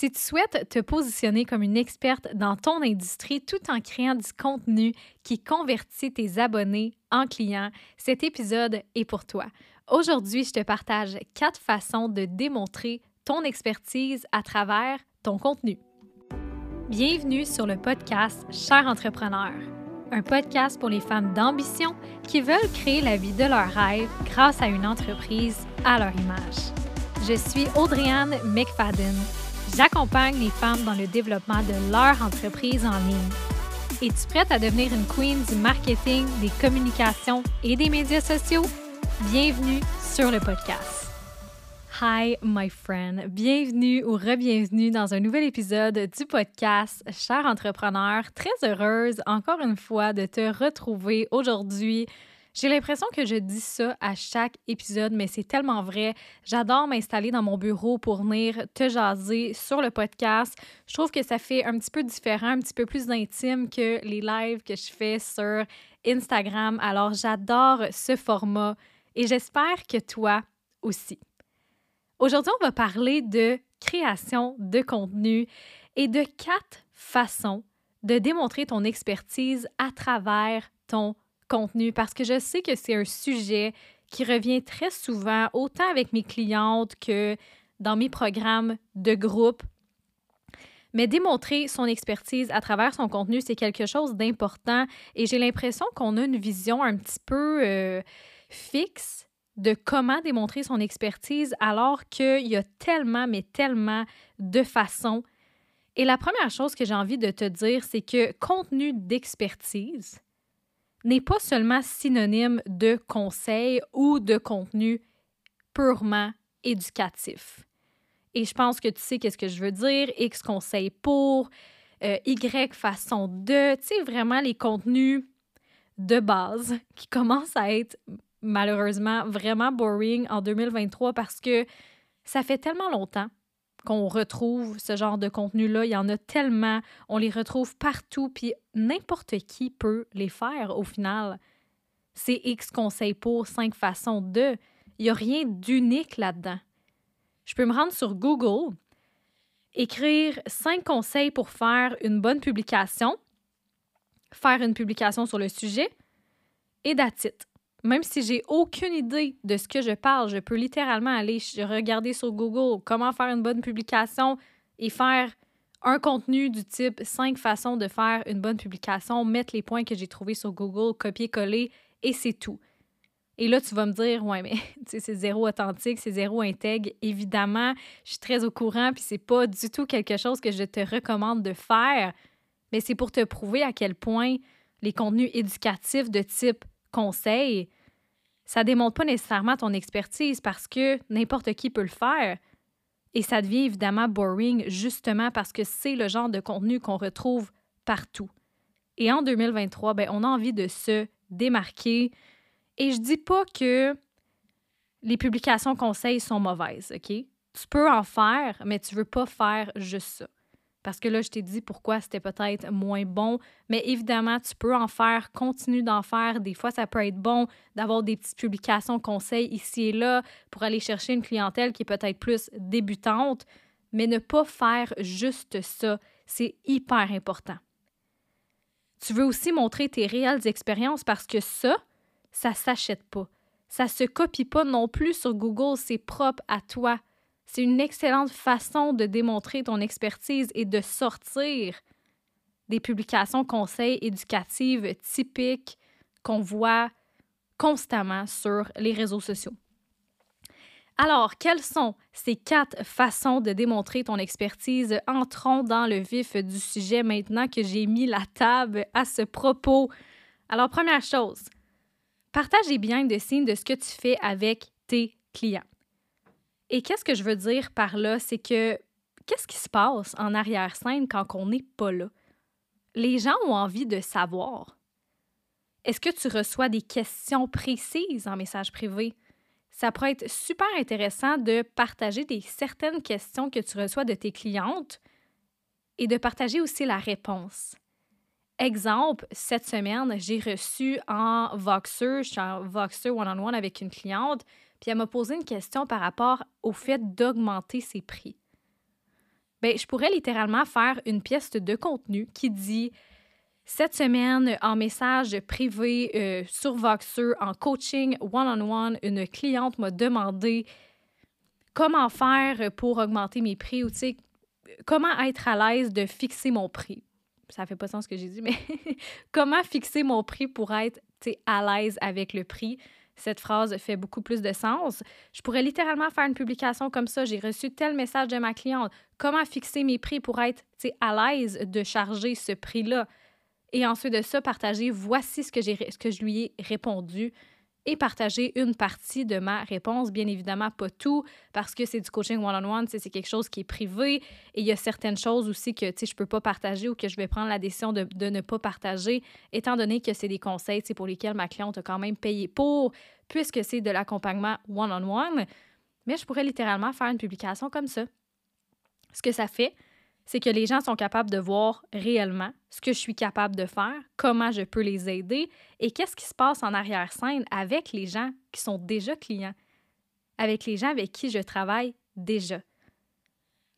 Si tu souhaites te positionner comme une experte dans ton industrie tout en créant du contenu qui convertit tes abonnés en clients, cet épisode est pour toi. Aujourd'hui, je te partage quatre façons de démontrer ton expertise à travers ton contenu. Bienvenue sur le podcast Cher entrepreneur, un podcast pour les femmes d'ambition qui veulent créer la vie de leurs rêves grâce à une entreprise à leur image. Je suis Audriane McFadden J'accompagne les femmes dans le développement de leur entreprise en ligne. Es-tu prête à devenir une queen du marketing, des communications et des médias sociaux? Bienvenue sur le podcast. Hi, my friend. Bienvenue ou re-bienvenue dans un nouvel épisode du podcast Cher entrepreneur. Très heureuse, encore une fois, de te retrouver aujourd'hui j'ai l'impression que je dis ça à chaque épisode, mais c'est tellement vrai. J'adore m'installer dans mon bureau pour venir te jaser sur le podcast. Je trouve que ça fait un petit peu différent, un petit peu plus intime que les lives que je fais sur Instagram. Alors, j'adore ce format et j'espère que toi aussi. Aujourd'hui, on va parler de création de contenu et de quatre façons de démontrer ton expertise à travers ton contenu parce que je sais que c'est un sujet qui revient très souvent, autant avec mes clientes que dans mes programmes de groupe. Mais démontrer son expertise à travers son contenu, c'est quelque chose d'important et j'ai l'impression qu'on a une vision un petit peu euh, fixe de comment démontrer son expertise alors qu'il y a tellement, mais tellement de façons. Et la première chose que j'ai envie de te dire, c'est que contenu d'expertise, n'est pas seulement synonyme de conseil ou de contenu purement éducatif. Et je pense que tu sais qu'est-ce que je veux dire, X conseil pour, euh, Y façon de, tu sais, vraiment les contenus de base qui commencent à être malheureusement vraiment boring en 2023 parce que ça fait tellement longtemps qu'on retrouve ce genre de contenu-là. Il y en a tellement, on les retrouve partout, puis n'importe qui peut les faire au final. C'est X conseils pour, cinq façons de. Il n'y a rien d'unique là-dedans. Je peux me rendre sur Google, écrire cinq conseils pour faire une bonne publication, faire une publication sur le sujet, et that's même si j'ai aucune idée de ce que je parle, je peux littéralement aller regarder sur Google comment faire une bonne publication et faire un contenu du type 5 façons de faire une bonne publication, mettre les points que j'ai trouvés sur Google, copier-coller et c'est tout. Et là, tu vas me dire, ouais, mais c'est zéro authentique, c'est zéro intègre. Évidemment, je suis très au courant, puis c'est pas du tout quelque chose que je te recommande de faire, mais c'est pour te prouver à quel point les contenus éducatifs de type conseil, ça démontre pas nécessairement ton expertise parce que n'importe qui peut le faire. Et ça devient évidemment boring justement parce que c'est le genre de contenu qu'on retrouve partout. Et en 2023, ben, on a envie de se démarquer. Et je dis pas que les publications conseils sont mauvaises, OK? Tu peux en faire, mais tu veux pas faire juste ça. Parce que là, je t'ai dit pourquoi c'était peut-être moins bon. Mais évidemment, tu peux en faire, continue d'en faire. Des fois, ça peut être bon d'avoir des petites publications conseils ici et là pour aller chercher une clientèle qui est peut-être plus débutante. Mais ne pas faire juste ça, c'est hyper important. Tu veux aussi montrer tes réelles expériences parce que ça, ça s'achète pas. Ça se copie pas non plus sur Google, c'est propre à toi. C'est une excellente façon de démontrer ton expertise et de sortir des publications conseils éducatives typiques qu'on voit constamment sur les réseaux sociaux. Alors, quelles sont ces quatre façons de démontrer ton expertise? Entrons dans le vif du sujet maintenant que j'ai mis la table à ce propos. Alors, première chose, partagez bien de signes de ce que tu fais avec tes clients. Et qu'est-ce que je veux dire par là? C'est que qu'est-ce qui se passe en arrière-scène quand on n'est pas là? Les gens ont envie de savoir. Est-ce que tu reçois des questions précises en message privé? Ça pourrait être super intéressant de partager des certaines questions que tu reçois de tes clientes et de partager aussi la réponse. Exemple, cette semaine, j'ai reçu en Voxer, je suis en Voxer one-on-one avec une cliente, puis elle m'a posé une question par rapport au fait d'augmenter ses prix. ben, je pourrais littéralement faire une pièce de contenu qui dit cette semaine, en message privé euh, sur Voxer, en coaching one-on-one, une cliente m'a demandé comment faire pour augmenter mes prix ou comment être à l'aise de fixer mon prix. Ça fait pas sens ce que j'ai dit, mais comment fixer mon prix pour être à l'aise avec le prix? Cette phrase fait beaucoup plus de sens. Je pourrais littéralement faire une publication comme ça. J'ai reçu tel message de ma cliente. Comment fixer mes prix pour être à l'aise de charger ce prix-là? Et ensuite de ça, partager voici ce que, ce que je lui ai répondu et partager une partie de ma réponse. Bien évidemment, pas tout, parce que c'est du coaching one-on-one, c'est quelque chose qui est privé. Et il y a certaines choses aussi que je ne peux pas partager ou que je vais prendre la décision de, ne pas partager, étant donné que c'est des conseils pour lesquels ma cliente a quand même payé pour, puisque c'est de l'accompagnement one-on-one. Mais je pourrais littéralement faire une publication comme ça. Ce que ça fait, c'est que les gens sont capables de voir réellement ce que je suis capable de faire, comment je peux les aider et qu'est-ce qui se passe en arrière-scène avec les gens qui sont déjà clients, avec les gens avec qui je travaille déjà.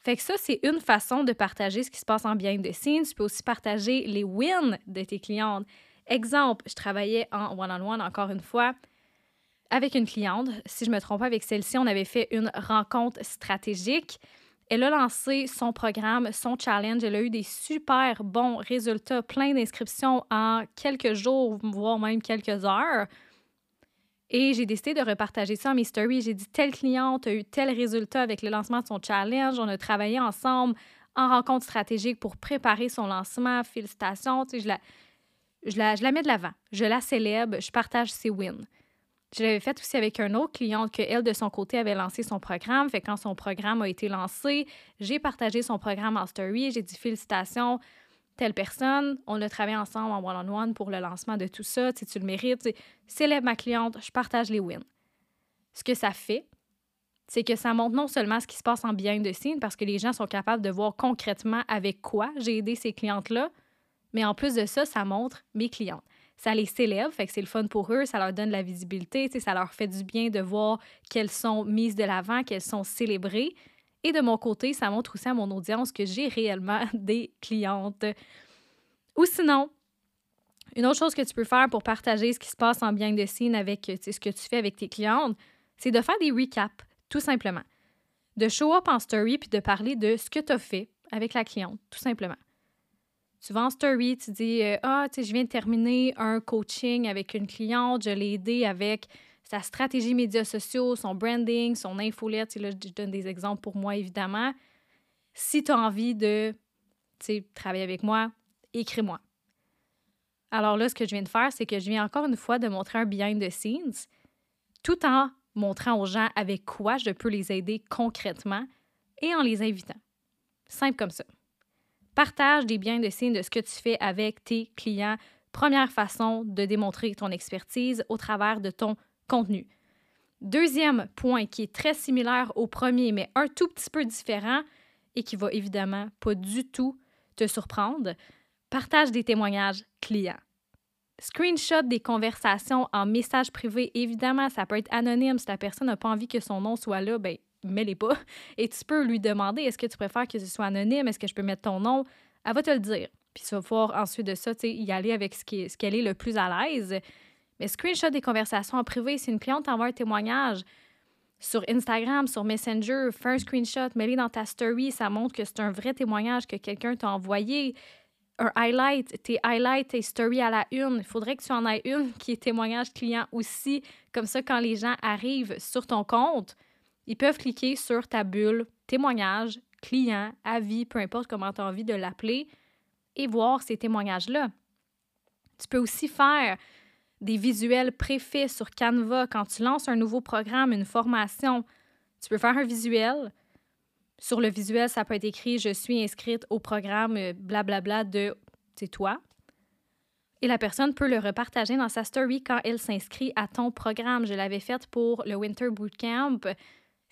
Fait que ça, c'est une façon de partager ce qui se passe en behind the scenes. Tu peux aussi partager les wins de tes clientes. Exemple, je travaillais en one-on-one encore une fois avec une cliente. Si je me trompe pas, avec celle-ci, on avait fait une rencontre stratégique. Elle a lancé son programme, son challenge. Elle a eu des super bons résultats, plein d'inscriptions en quelques jours, voire même quelques heures. Et j'ai décidé de repartager ça en mes stories. J'ai dit, telle cliente a eu tel résultat avec le lancement de son challenge. On a travaillé ensemble en rencontre stratégique pour préparer son lancement. Félicitations. Tu sais, je, la, je, la, je la mets de l'avant. Je la célèbre. Je partage ses wins. Je l'avais fait aussi avec un autre client que elle, de son côté, avait lancé son programme. Fait quand son programme a été lancé, j'ai partagé son programme en story. J'ai dit félicitations, telle personne. On a travaillé ensemble en one-on-one pour le lancement de tout ça. Tu le mérites. célèbre ma cliente, je partage les wins. Ce que ça fait, c'est que ça montre non seulement ce qui se passe en behind the scenes, parce que les gens sont capables de voir concrètement avec quoi j'ai aidé ces clientes-là, mais en plus de ça, ça montre mes clientes ça les célèbre, fait que c'est le fun pour eux, ça leur donne de la visibilité, ça leur fait du bien de voir qu'elles sont mises de l'avant, qu'elles sont célébrées. Et de mon côté, ça montre aussi à mon audience que j'ai réellement des clientes. Ou sinon, une autre chose que tu peux faire pour partager ce qui se passe en bien de scene avec ce que tu fais avec tes clientes, c'est de faire des recaps, tout simplement. De show up en story puis de parler de ce que tu as fait avec la cliente, tout simplement. Tu vas en story, tu dis euh, Ah, tu sais, je viens de terminer un coaching avec une cliente, je l'ai aidée avec sa stratégie médias sociaux, son branding, son infolette. Là, je donne des exemples pour moi, évidemment. Si tu as envie de travailler avec moi, écris-moi. Alors là, ce que je viens de faire, c'est que je viens encore une fois de montrer un behind the scenes, tout en montrant aux gens avec quoi je peux les aider concrètement et en les invitant. Simple comme ça. Partage des biens de signes de ce que tu fais avec tes clients. Première façon de démontrer ton expertise au travers de ton contenu. Deuxième point qui est très similaire au premier, mais un tout petit peu différent et qui va évidemment pas du tout te surprendre, partage des témoignages clients. Screenshot des conversations en message privé. Évidemment, ça peut être anonyme. Si la personne n'a pas envie que son nom soit là, ben, mets-les pas. Et tu peux lui demander est-ce que tu préfères que ce soit anonyme? Est-ce que je peux mettre ton nom? Elle va te le dire. Puis tu vas pouvoir ensuite de ça, y aller avec ce qu'elle ce est le plus à l'aise. Mais screenshot des conversations en privé, si une cliente t'envoie un témoignage sur Instagram, sur Messenger, fais un screenshot, mets-le dans ta story, ça montre que c'est un vrai témoignage que quelqu'un t'a envoyé. Un highlight, tes highlights, tes stories à la une. Il faudrait que tu en aies une qui est témoignage client aussi. Comme ça, quand les gens arrivent sur ton compte, ils peuvent cliquer sur ta bulle témoignage, client, avis, peu importe comment tu as envie de l'appeler, et voir ces témoignages-là. Tu peux aussi faire des visuels préfaits sur Canva quand tu lances un nouveau programme, une formation. Tu peux faire un visuel. Sur le visuel, ça peut être écrit Je suis inscrite au programme blablabla de c'est toi. Et la personne peut le repartager dans sa story quand elle s'inscrit à ton programme. Je l'avais fait pour le Winter Bootcamp.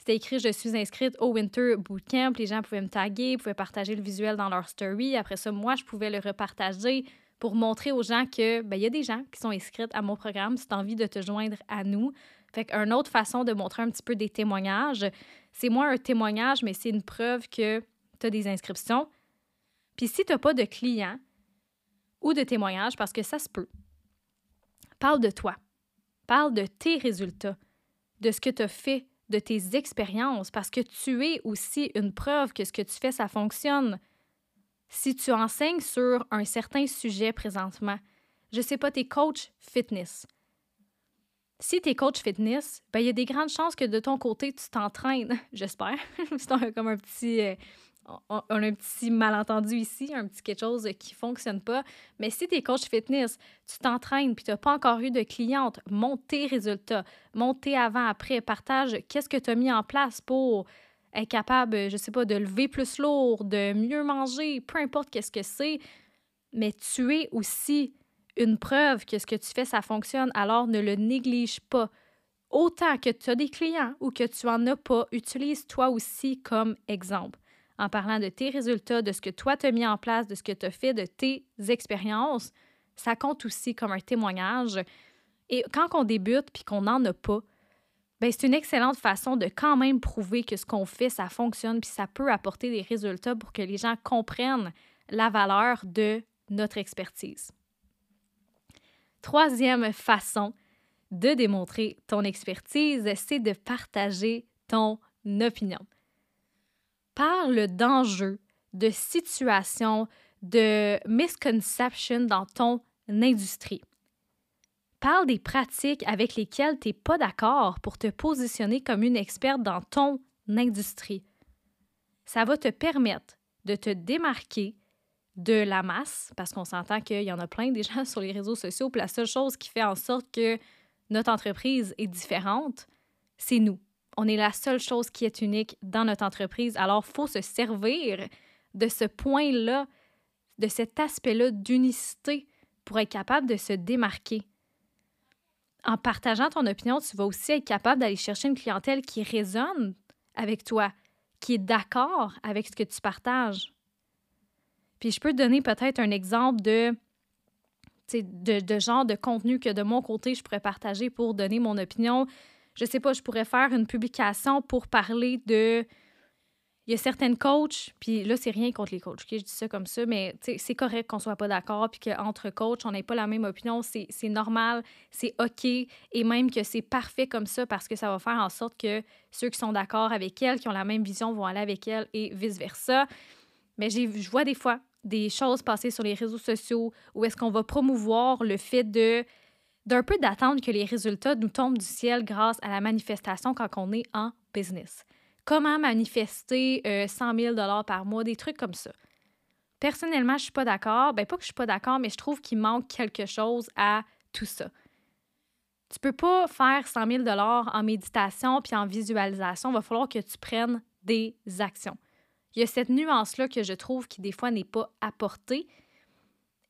C'était écrit Je suis inscrite au Winter Bootcamp. Les gens pouvaient me taguer, pouvaient partager le visuel dans leur story. Après ça, moi, je pouvais le repartager pour montrer aux gens que ben, y a des gens qui sont inscrits à mon programme si tu as envie de te joindre à nous. Fait qu'une autre façon de montrer un petit peu des témoignages, c'est moins un témoignage, mais c'est une preuve que tu as des inscriptions. Puis si tu n'as pas de clients ou de témoignages, parce que ça se peut, parle de toi. Parle de tes résultats, de ce que tu as fait, de tes expériences, parce que tu es aussi une preuve que ce que tu fais, ça fonctionne. Si tu enseignes sur un certain sujet présentement, je sais pas, tes coach fitness. Si tu es coach fitness, ben, il y a des grandes chances que de ton côté, tu t'entraînes, j'espère. C'est comme un petit, on a un petit malentendu ici, un petit quelque chose qui ne fonctionne pas. Mais si tu es coach fitness, tu t'entraînes puis tu n'as pas encore eu de cliente, monte tes résultats, monte avant, après, partage qu'est-ce que tu as mis en place pour être capable, je sais pas, de lever plus lourd, de mieux manger, peu importe qu'est-ce que c'est. Mais tu es aussi une preuve que ce que tu fais, ça fonctionne, alors ne le néglige pas. Autant que tu as des clients ou que tu en as pas, utilise toi aussi comme exemple en parlant de tes résultats, de ce que toi tu as mis en place, de ce que tu as fait, de tes expériences, ça compte aussi comme un témoignage. Et quand on débute puis qu'on n'en a pas, ben c'est une excellente façon de quand même prouver que ce qu'on fait, ça fonctionne puis ça peut apporter des résultats pour que les gens comprennent la valeur de notre expertise. Troisième façon de démontrer ton expertise, c'est de partager ton opinion parle d'enjeux, de situations, de misconceptions dans ton industrie. Parle des pratiques avec lesquelles tu n'es pas d'accord pour te positionner comme une experte dans ton industrie. Ça va te permettre de te démarquer de la masse, parce qu'on s'entend qu'il y en a plein des gens sur les réseaux sociaux, puis la seule chose qui fait en sorte que notre entreprise est différente, c'est nous on est la seule chose qui est unique dans notre entreprise. Alors, il faut se servir de ce point-là, de cet aspect-là d'unicité pour être capable de se démarquer. En partageant ton opinion, tu vas aussi être capable d'aller chercher une clientèle qui résonne avec toi, qui est d'accord avec ce que tu partages. Puis je peux te donner peut-être un exemple de, genre de contenu que de mon côté, je pourrais partager pour donner mon opinion je sais pas, je pourrais faire une publication pour parler de. Il y a certaines coachs, puis là, c'est rien contre les coachs, je dis ça comme ça, mais c'est correct qu'on soit pas d'accord, puis qu'entre coachs, on n'ait pas la même opinion, c'est normal, c'est OK, et même que c'est parfait comme ça parce que ça va faire en sorte que ceux qui sont d'accord avec elle, qui ont la même vision, vont aller avec elle et vice-versa. Mais je vois des fois des choses passer sur les réseaux sociaux où est-ce qu'on va promouvoir le fait de d'un peu d'attendre que les résultats nous tombent du ciel grâce à la manifestation quand on est en business. Comment manifester 100 euh, 000 par mois, des trucs comme ça. Personnellement, je suis pas d'accord. Ben, pas que je suis pas d'accord, mais je trouve qu'il manque quelque chose à tout ça. Tu peux pas faire 100 000 en méditation puis en visualisation. Il va falloir que tu prennes des actions. Il y a cette nuance-là que je trouve qui, des fois, n'est pas apportée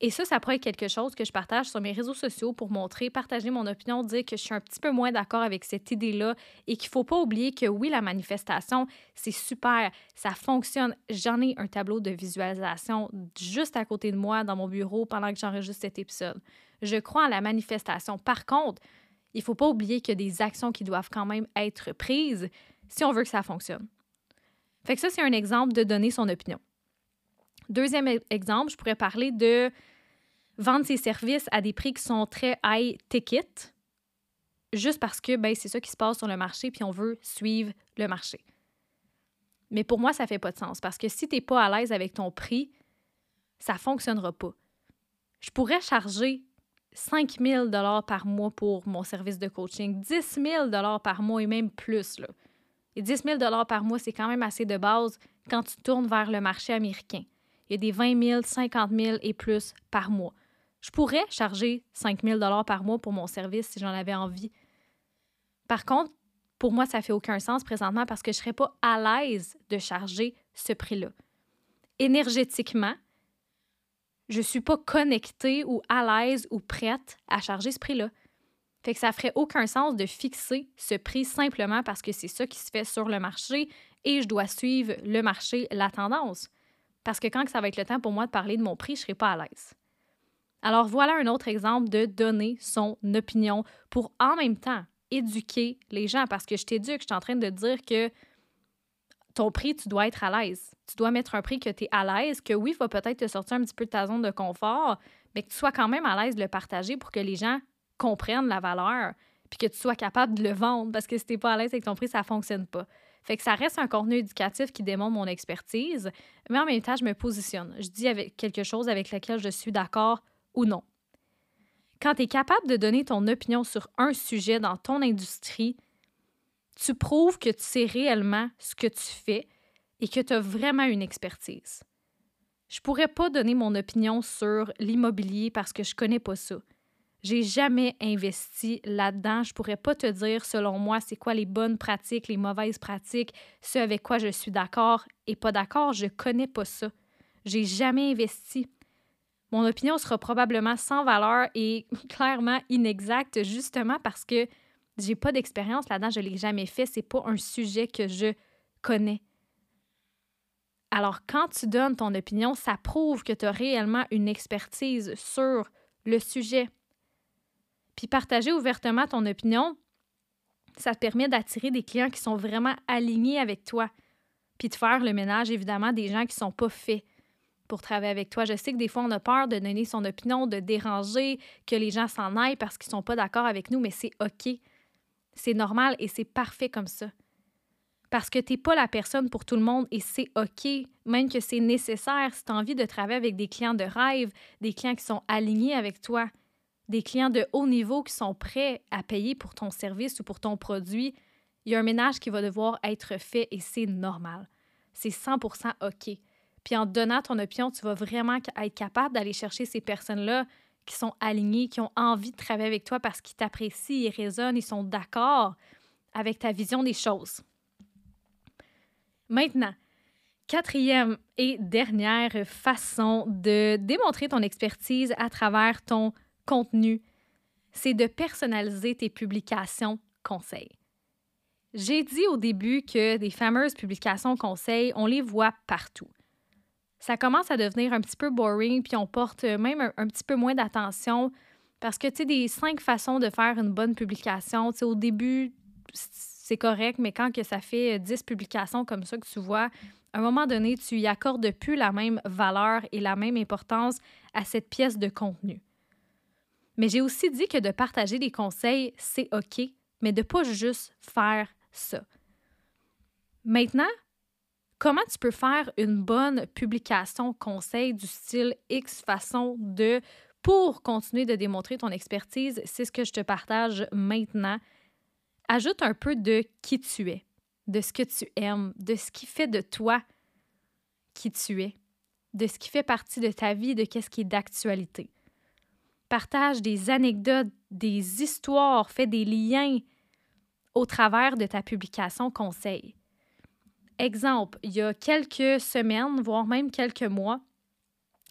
et ça, ça pourrait être quelque chose que je partage sur mes réseaux sociaux pour montrer, partager mon opinion, dire que je suis un petit peu moins d'accord avec cette idée-là et qu'il ne faut pas oublier que oui, la manifestation, c'est super, ça fonctionne. J'en ai un tableau de visualisation juste à côté de moi dans mon bureau pendant que j'enregistre cet épisode. Je crois en la manifestation. Par contre, il ne faut pas oublier qu'il y a des actions qui doivent quand même être prises si on veut que ça fonctionne. Fait que ça, c'est un exemple de donner son opinion. Deuxième e-, exemple, je pourrais parler de vendre ses services à des prix qui sont très high ticket, juste parce que ben, c'est ça qui se passe sur le marché, puis on veut suivre le marché. Mais pour moi, ça fait pas de sens parce que si tu n'es pas à l'aise avec ton prix, ça ne fonctionnera pas. Je pourrais charger 5 000 par mois pour mon service de coaching, 10 000 par mois et même plus. Là. Et 10 000 par mois, c'est quand même assez de base quand tu tournes vers le marché américain. Il y a des 20 000, 50 000 et plus par mois. Je pourrais charger 5 000 par mois pour mon service si j'en avais envie. Par contre, pour moi, ça fait aucun sens présentement parce que je ne serais pas à l'aise de charger ce prix-là. Énergétiquement, je ne suis pas connectée ou à l'aise ou prête à charger ce prix-là. Fait que ça ferait aucun sens de fixer ce prix simplement parce que c'est ça qui se fait sur le marché et je dois suivre le marché, la tendance. Parce que quand ça va être le temps pour moi de parler de mon prix, je ne serai pas à l'aise. Alors voilà un autre exemple de donner son opinion pour en même temps éduquer les gens parce que je t'éduque, je suis en train de dire que ton prix, tu dois être à l'aise. Tu dois mettre un prix que tu es à l'aise, que oui, il va peut-être te sortir un petit peu de ta zone de confort, mais que tu sois quand même à l'aise de le partager pour que les gens comprennent la valeur, puis que tu sois capable de le vendre, parce que si tu n'es pas à l'aise avec ton prix, ça ne fonctionne pas. Fait que ça reste un contenu éducatif qui démontre mon expertise, mais en même temps, je me positionne. Je dis quelque chose avec lequel je suis d'accord ou non. Quand tu es capable de donner ton opinion sur un sujet dans ton industrie, tu prouves que tu sais réellement ce que tu fais et que tu as vraiment une expertise. Je pourrais pas donner mon opinion sur l'immobilier parce que je connais pas ça. J'ai jamais investi là-dedans. Je pourrais pas te dire, selon moi, c'est quoi les bonnes pratiques, les mauvaises pratiques, ce avec quoi je suis d'accord et pas d'accord. Je connais pas ça. J'ai jamais investi. Mon opinion sera probablement sans valeur et clairement inexacte, justement parce que j'ai pas d'expérience là-dedans, je l'ai jamais fait, c'est pas un sujet que je connais. Alors, quand tu donnes ton opinion, ça prouve que tu as réellement une expertise sur le sujet. Puis partager ouvertement ton opinion, ça te permet d'attirer des clients qui sont vraiment alignés avec toi. Puis de faire le ménage, évidemment, des gens qui ne sont pas faits pour travailler avec toi. Je sais que des fois, on a peur de donner son opinion, de déranger, que les gens s'en aillent parce qu'ils ne sont pas d'accord avec nous, mais c'est OK. C'est normal et c'est parfait comme ça. Parce que tu n'es pas la personne pour tout le monde et c'est OK, même que c'est nécessaire si tu as envie de travailler avec des clients de rêve, des clients qui sont alignés avec toi, des clients de haut niveau qui sont prêts à payer pour ton service ou pour ton produit. Il y a un ménage qui va devoir être fait et c'est normal. C'est 100% OK. Puis en donnant ton opinion, tu vas vraiment être capable d'aller chercher ces personnes-là qui sont alignées, qui ont envie de travailler avec toi parce qu'ils t'apprécient, ils raisonnent, ils sont d'accord avec ta vision des choses. Maintenant, quatrième et dernière façon de démontrer ton expertise à travers ton contenu, c'est de personnaliser tes publications conseils. J'ai dit au début que des fameuses publications conseils, on les voit partout ça commence à devenir un petit peu boring, puis on porte même un, petit peu moins d'attention. Parce que, tu sais, des cinq façons de faire une bonne publication, tu sais, au début, c'est correct, mais quand que ça fait dix publications comme ça que tu vois, à un moment donné, tu y accordes plus la même valeur et la même importance à cette pièce de contenu. Mais j'ai aussi dit que de partager des conseils, c'est OK, mais de pas juste faire ça. Maintenant, comment tu peux faire une bonne publication conseil du style X façon de pour continuer de démontrer ton expertise, c'est ce que je te partage maintenant. Ajoute un peu de qui tu es, de ce que tu aimes, de ce qui fait de toi qui tu es, de ce qui fait partie de ta vie, de ce qui est d'actualité. Partage des anecdotes, des histoires, fais des liens au travers de ta publication conseil. Exemple, il y a quelques semaines, voire même quelques mois,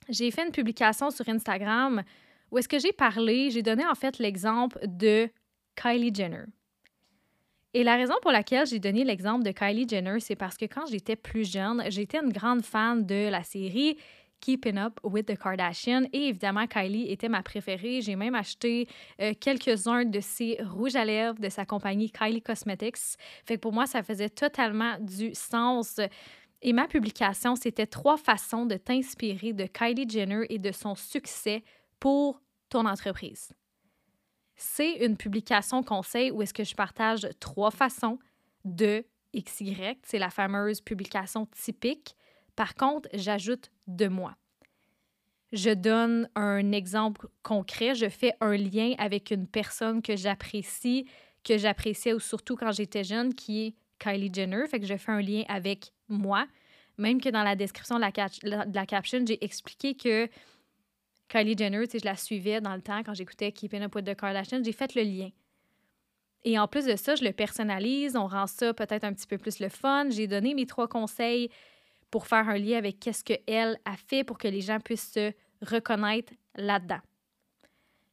j'ai fait une publication sur Instagram où est-ce que j'ai parlé, j'ai donné en fait l'exemple de Kylie Jenner. Et la raison pour laquelle j'ai donné l'exemple de Kylie Jenner, c'est parce que quand j'étais plus jeune, j'étais une grande fan de la série Keeping Up with the Kardashians. Et évidemment, Kylie était ma préférée. J'ai même acheté euh, quelques-uns de ses rouges à lèvres de sa compagnie Kylie Cosmetics. Fait que pour moi, ça faisait totalement du sens. Et ma publication, c'était trois façons de t'inspirer de Kylie Jenner et de son succès pour ton entreprise. C'est une publication conseil où est-ce que je partage trois façons de XY. C'est la fameuse publication typique. Par contre, j'ajoute de moi. Je donne un exemple concret, je fais un lien avec une personne que j'apprécie, que j'appréciais surtout quand j'étais jeune, qui est Kylie Jenner. Fait que je fais un lien avec moi. Même que dans la description de la, de la caption, j'ai expliqué que Kylie Jenner, je la suivais dans le temps quand j'écoutais Keeping Up with the Kardashians, j'ai fait le lien. Et en plus de ça, je le personnalise, on rend ça peut-être un petit peu plus le fun. J'ai donné mes trois conseils pour faire un lien avec qu'est-ce qu'elle a fait pour que les gens puissent se reconnaître là-dedans.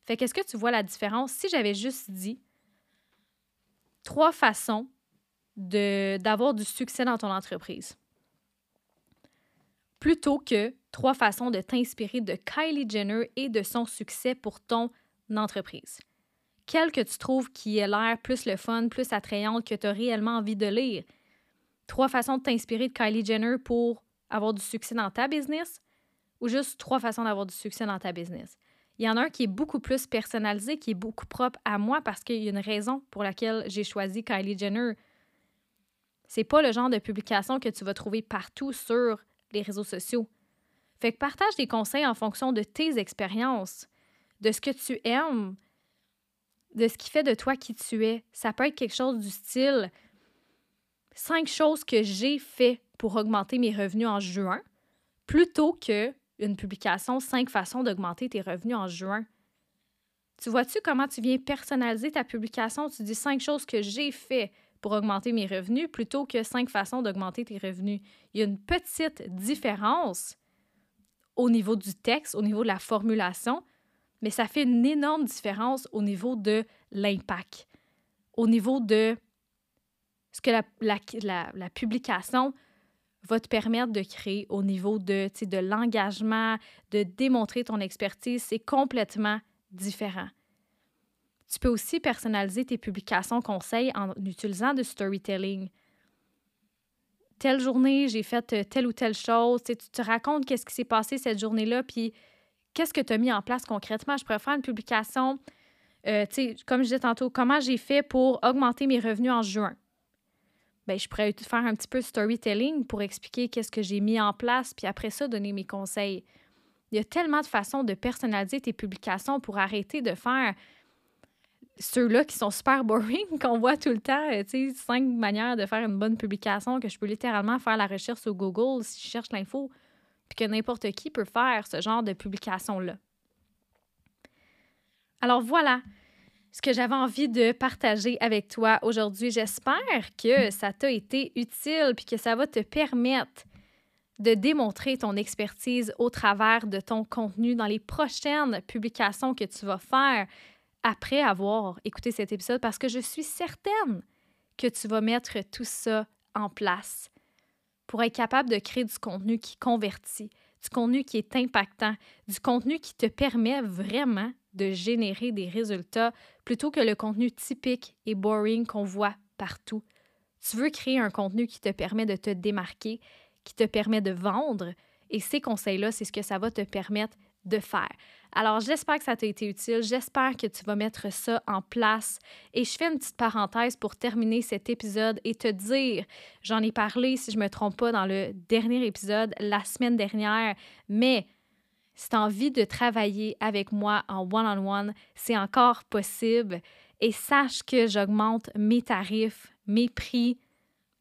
Fait qu'est-ce que tu vois la différence? Si j'avais juste dit trois façons d'avoir du succès dans ton entreprise plutôt que trois façons de t'inspirer de Kylie Jenner et de son succès pour ton entreprise. Quelle que tu trouves qui ait l'air plus le fun, plus attrayante, que tu as réellement envie de lire. Trois façons de t'inspirer de Kylie Jenner pour avoir du succès dans ta business ou juste trois façons d'avoir du succès dans ta business? Il y en a un qui est beaucoup plus personnalisé, qui est beaucoup propre à moi parce qu'il y a une raison pour laquelle j'ai choisi Kylie Jenner. C'est pas le genre de publication que tu vas trouver partout sur les réseaux sociaux. Fait que partage des conseils en fonction de tes expériences, de ce que tu aimes, de ce qui fait de toi qui tu es. Ça peut être quelque chose du style cinq choses que j'ai fait pour augmenter mes revenus en juin, plutôt que une publication cinq façons d'augmenter tes revenus en juin. Tu vois-tu comment tu viens personnaliser ta publication? Tu dis cinq choses que j'ai fait pour augmenter mes revenus plutôt que cinq façons d'augmenter tes revenus. Il y a une petite différence au niveau du texte, au niveau de la formulation, mais ça fait une énorme différence au niveau de l'impact, au niveau de ce que la, publication va te permettre de créer au niveau de, de l'engagement, de démontrer ton expertise, c'est complètement différent. Tu peux aussi personnaliser tes publications conseils en utilisant du storytelling. Telle journée, j'ai fait euh, telle ou telle chose. Tu te racontes qu'est-ce qui s'est passé cette journée-là, puis qu'est-ce que tu as mis en place concrètement? Je pourrais faire une publication, euh, comme je disais tantôt, comment j'ai fait pour augmenter mes revenus en juin? Bien, je pourrais faire un petit peu storytelling pour expliquer qu'est-ce que j'ai mis en place, puis après ça, donner mes conseils. Il y a tellement de façons de personnaliser tes publications pour arrêter de faire ceux-là qui sont super boring, qu'on voit tout le temps, euh, tu sais, cinq manières de faire une bonne publication que je peux littéralement faire la recherche sur Google si je cherche l'info, puis que n'importe qui peut faire ce genre de publication-là. Alors voilà ce que j'avais envie de partager avec toi aujourd'hui. J'espère que ça t'a été utile puis que ça va te permettre de démontrer ton expertise au travers de ton contenu dans les prochaines publications que tu vas faire après avoir écouté cet épisode parce que je suis certaine que tu vas mettre tout ça en place pour être capable de créer du contenu qui convertit, du contenu qui est impactant, du contenu qui te permet vraiment de générer des résultats plutôt que le contenu typique et boring qu'on voit partout. Tu veux créer un contenu qui te permet de te démarquer, qui te permet de vendre, et ces conseils-là, c'est ce que ça va te permettre de faire. Alors, j'espère que ça t'a été utile. J'espère que tu vas mettre ça en place. Et je fais une petite parenthèse pour terminer cet épisode et te dire, j'en ai parlé, si je ne me trompe pas, dans le dernier épisode la semaine dernière, mais si tu as envie de travailler avec moi en one-on-one, c'est encore possible. Et sache que j'augmente mes tarifs, mes prix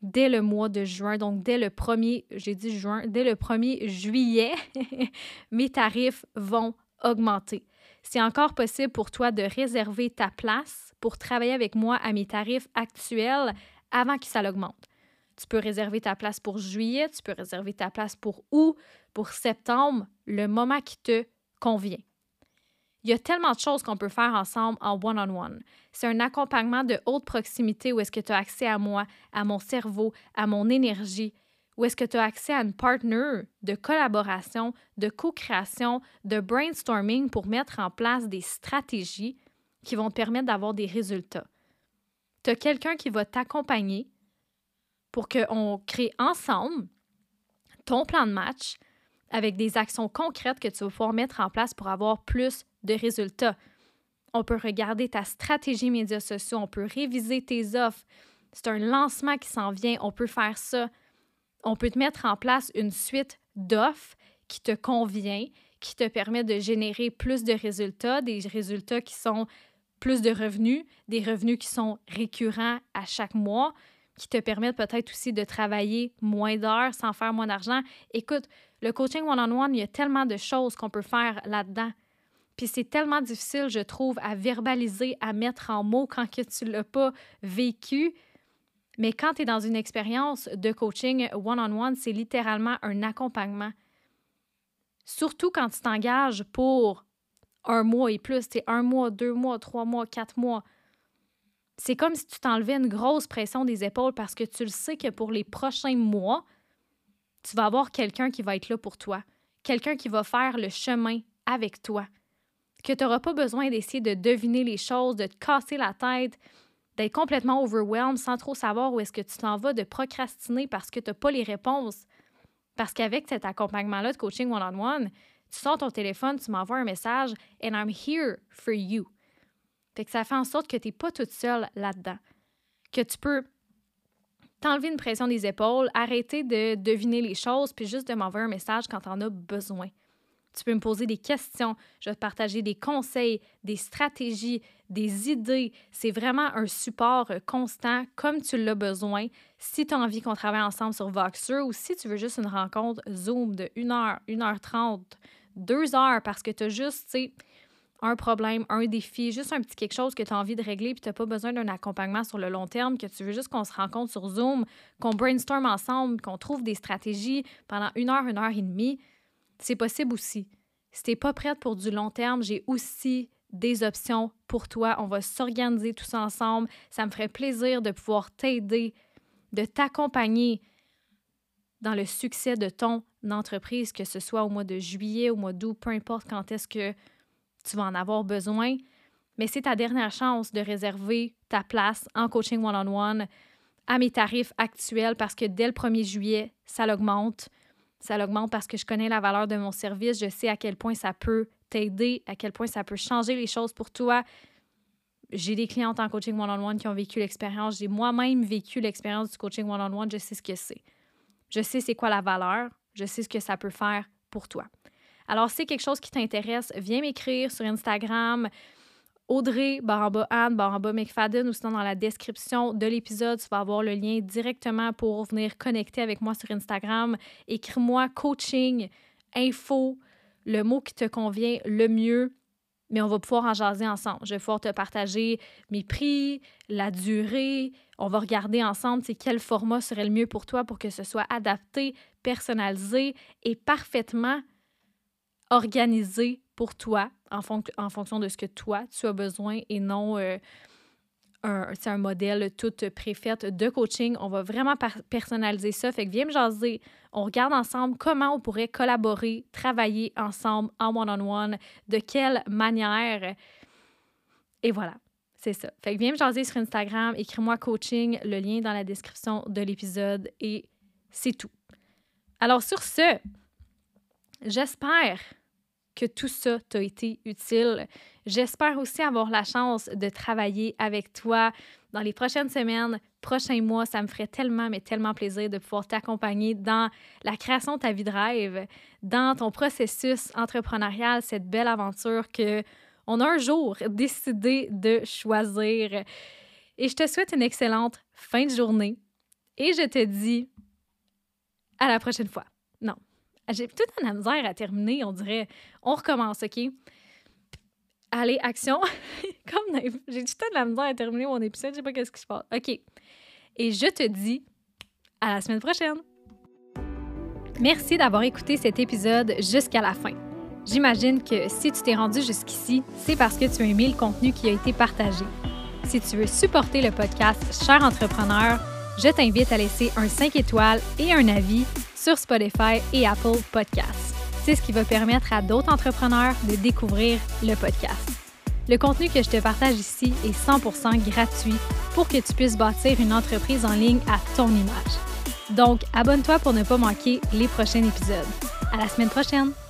dès le mois de juin. Donc, dès le 1er, j'ai dit juin, dès le 1er juillet, mes tarifs vont augmenter. C'est encore possible pour toi de réserver ta place pour travailler avec moi à mes tarifs actuels avant que ça l'augmente. Tu peux réserver ta place pour juillet, tu peux réserver ta place pour août, pour septembre, le moment qui te convient. Il y a tellement de choses qu'on peut faire ensemble en one-on-one. C'est un accompagnement de haute proximité où est-ce que tu as accès à moi, à mon cerveau, à mon énergie, où est-ce que tu as accès à une partner de collaboration, de co-création, de brainstorming pour mettre en place des stratégies qui vont te permettre d'avoir des résultats. Tu as quelqu'un qui va t'accompagner pour qu'on crée ensemble ton plan de match avec des actions concrètes que tu vas pouvoir mettre en place pour avoir plus de résultats. On peut regarder ta stratégie médias sociaux, on peut réviser tes offres. C'est un lancement qui s'en vient, on peut faire ça. On peut te mettre en place une suite d'offres qui te convient, qui te permet de générer plus de résultats, des résultats qui sont plus de revenus, des revenus qui sont récurrents à chaque mois, qui te permettent peut-être aussi de travailler moins d'heures sans faire moins d'argent. Écoute, le coaching one-on-one, il y a tellement de choses qu'on peut faire là-dedans. Puis c'est tellement difficile, je trouve, à verbaliser, à mettre en mots quand tu ne l'as pas vécu. Mais quand tu es dans une expérience de coaching one-on-one, c'est littéralement un accompagnement. Surtout quand tu t'engages pour un mois et plus, c'est un mois, deux mois, trois mois, quatre mois. C'est comme si tu t'enlevais une grosse pression des épaules parce que tu le sais que pour les prochains mois, tu vas avoir quelqu'un qui va être là pour toi, quelqu'un qui va faire le chemin avec toi, que tu n'auras pas besoin d'essayer de deviner les choses, de te casser la tête, d'être complètement overwhelmed sans trop savoir où est-ce que tu t'en vas, de procrastiner parce que tu n'as pas les réponses. Parce qu'avec cet accompagnement-là de coaching one-on-one, tu sors ton téléphone, tu m'envoies un message and I'm here for you. Fait que ça fait en sorte que tu n'es pas toute seule là-dedans. Que tu peux t'enlever une pression des épaules, arrêter de deviner les choses, puis juste de m'envoyer un message quand tu en as besoin. Tu peux me poser des questions, je vais te partager des conseils, des stratégies, des idées. C'est vraiment un support constant comme tu l'as besoin. Si tu as envie qu'on travaille ensemble sur Voxer ou si tu veux juste une rencontre Zoom de 1 heure, 1 heure 30, 2 heures parce que tu as juste, tu sais, un problème, un défi, juste un petit quelque chose que tu as envie de régler, puis tu n'as pas besoin d'un accompagnement sur le long terme, que tu veux juste qu'on se rencontre sur Zoom, qu'on brainstorm ensemble, qu'on trouve des stratégies pendant une heure, une heure et demie, c'est possible aussi. Si tu n'es pas prête pour du long terme, j'ai aussi des options pour toi. On va s'organiser tous ensemble. Ça me ferait plaisir de pouvoir t'aider, de t'accompagner dans le succès de ton entreprise, que ce soit au mois de juillet, au mois d'août, peu importe quand est-ce que tu vas en avoir besoin, mais c'est ta dernière chance de réserver ta place en coaching one-on-one à mes tarifs actuels parce que dès le 1er juillet, ça l'augmente. Ça l'augmente parce que je connais la valeur de mon service, je sais à quel point ça peut t'aider, à quel point ça peut changer les choses pour toi. J'ai des clientes en coaching one-on-one qui ont vécu l'expérience. J'ai moi-même vécu l'expérience du coaching one-on-one. Je sais ce que c'est. Je sais c'est quoi la valeur. Je sais ce que ça peut faire pour toi. Alors, c'est quelque chose qui t'intéresse, viens m'écrire sur Instagram. Audrey, baramba Anne, baramba McFadden, ou sinon dans la description de l'épisode, tu vas avoir le lien directement pour venir connecter avec moi sur Instagram. Écris-moi coaching, info, le mot qui te convient le mieux, mais on va pouvoir en jaser ensemble. Je vais pouvoir te partager mes prix, la durée. On va regarder ensemble quel format serait le mieux pour toi pour que ce soit adapté, personnalisé et parfaitement organisé pour toi en, en, fonction de ce que toi, tu as besoin et non euh, un, modèle tout préfet de coaching. On va vraiment personnaliser ça. Fait que viens me jaser. On regarde ensemble comment on pourrait collaborer, travailler ensemble en one-on-one, de quelle manière. Et voilà. C'est ça. Fait que viens me jaser sur Instagram, écris-moi coaching, le lien dans la description de l'épisode et c'est tout. Alors sur ce, J'espère que tout ça t'a été utile. J'espère aussi avoir la chance de travailler avec toi dans les prochaines semaines, prochains mois. Ça me ferait tellement, mais tellement plaisir de pouvoir t'accompagner dans la création de ta vie de rêve, dans ton processus entrepreneurial, cette belle aventure que on a un jour décidé de choisir. Et je te souhaite une excellente fin de journée et je te dis à la prochaine fois. Non, j'ai tout la misère à terminer, on dirait. On recommence, OK? Allez, action. Comme j'ai tout de la misère à terminer mon épisode, je sais pas qu'est-ce qui se passe. OK. Et je te dis à la semaine prochaine. Merci d'avoir écouté cet épisode jusqu'à la fin. J'imagine que si tu t'es rendu jusqu'ici, c'est parce que tu as aimé le contenu qui a été partagé. Si tu veux supporter le podcast Cher entrepreneur, je t'invite à laisser un 5 étoiles et un avis sur Spotify et Apple Podcasts. C'est ce qui va permettre à d'autres entrepreneurs de découvrir le podcast. Le contenu que je te partage ici est 100% gratuit pour que tu puisses bâtir une entreprise en ligne à ton image. Donc, abonne-toi pour ne pas manquer les prochains épisodes. À la semaine prochaine!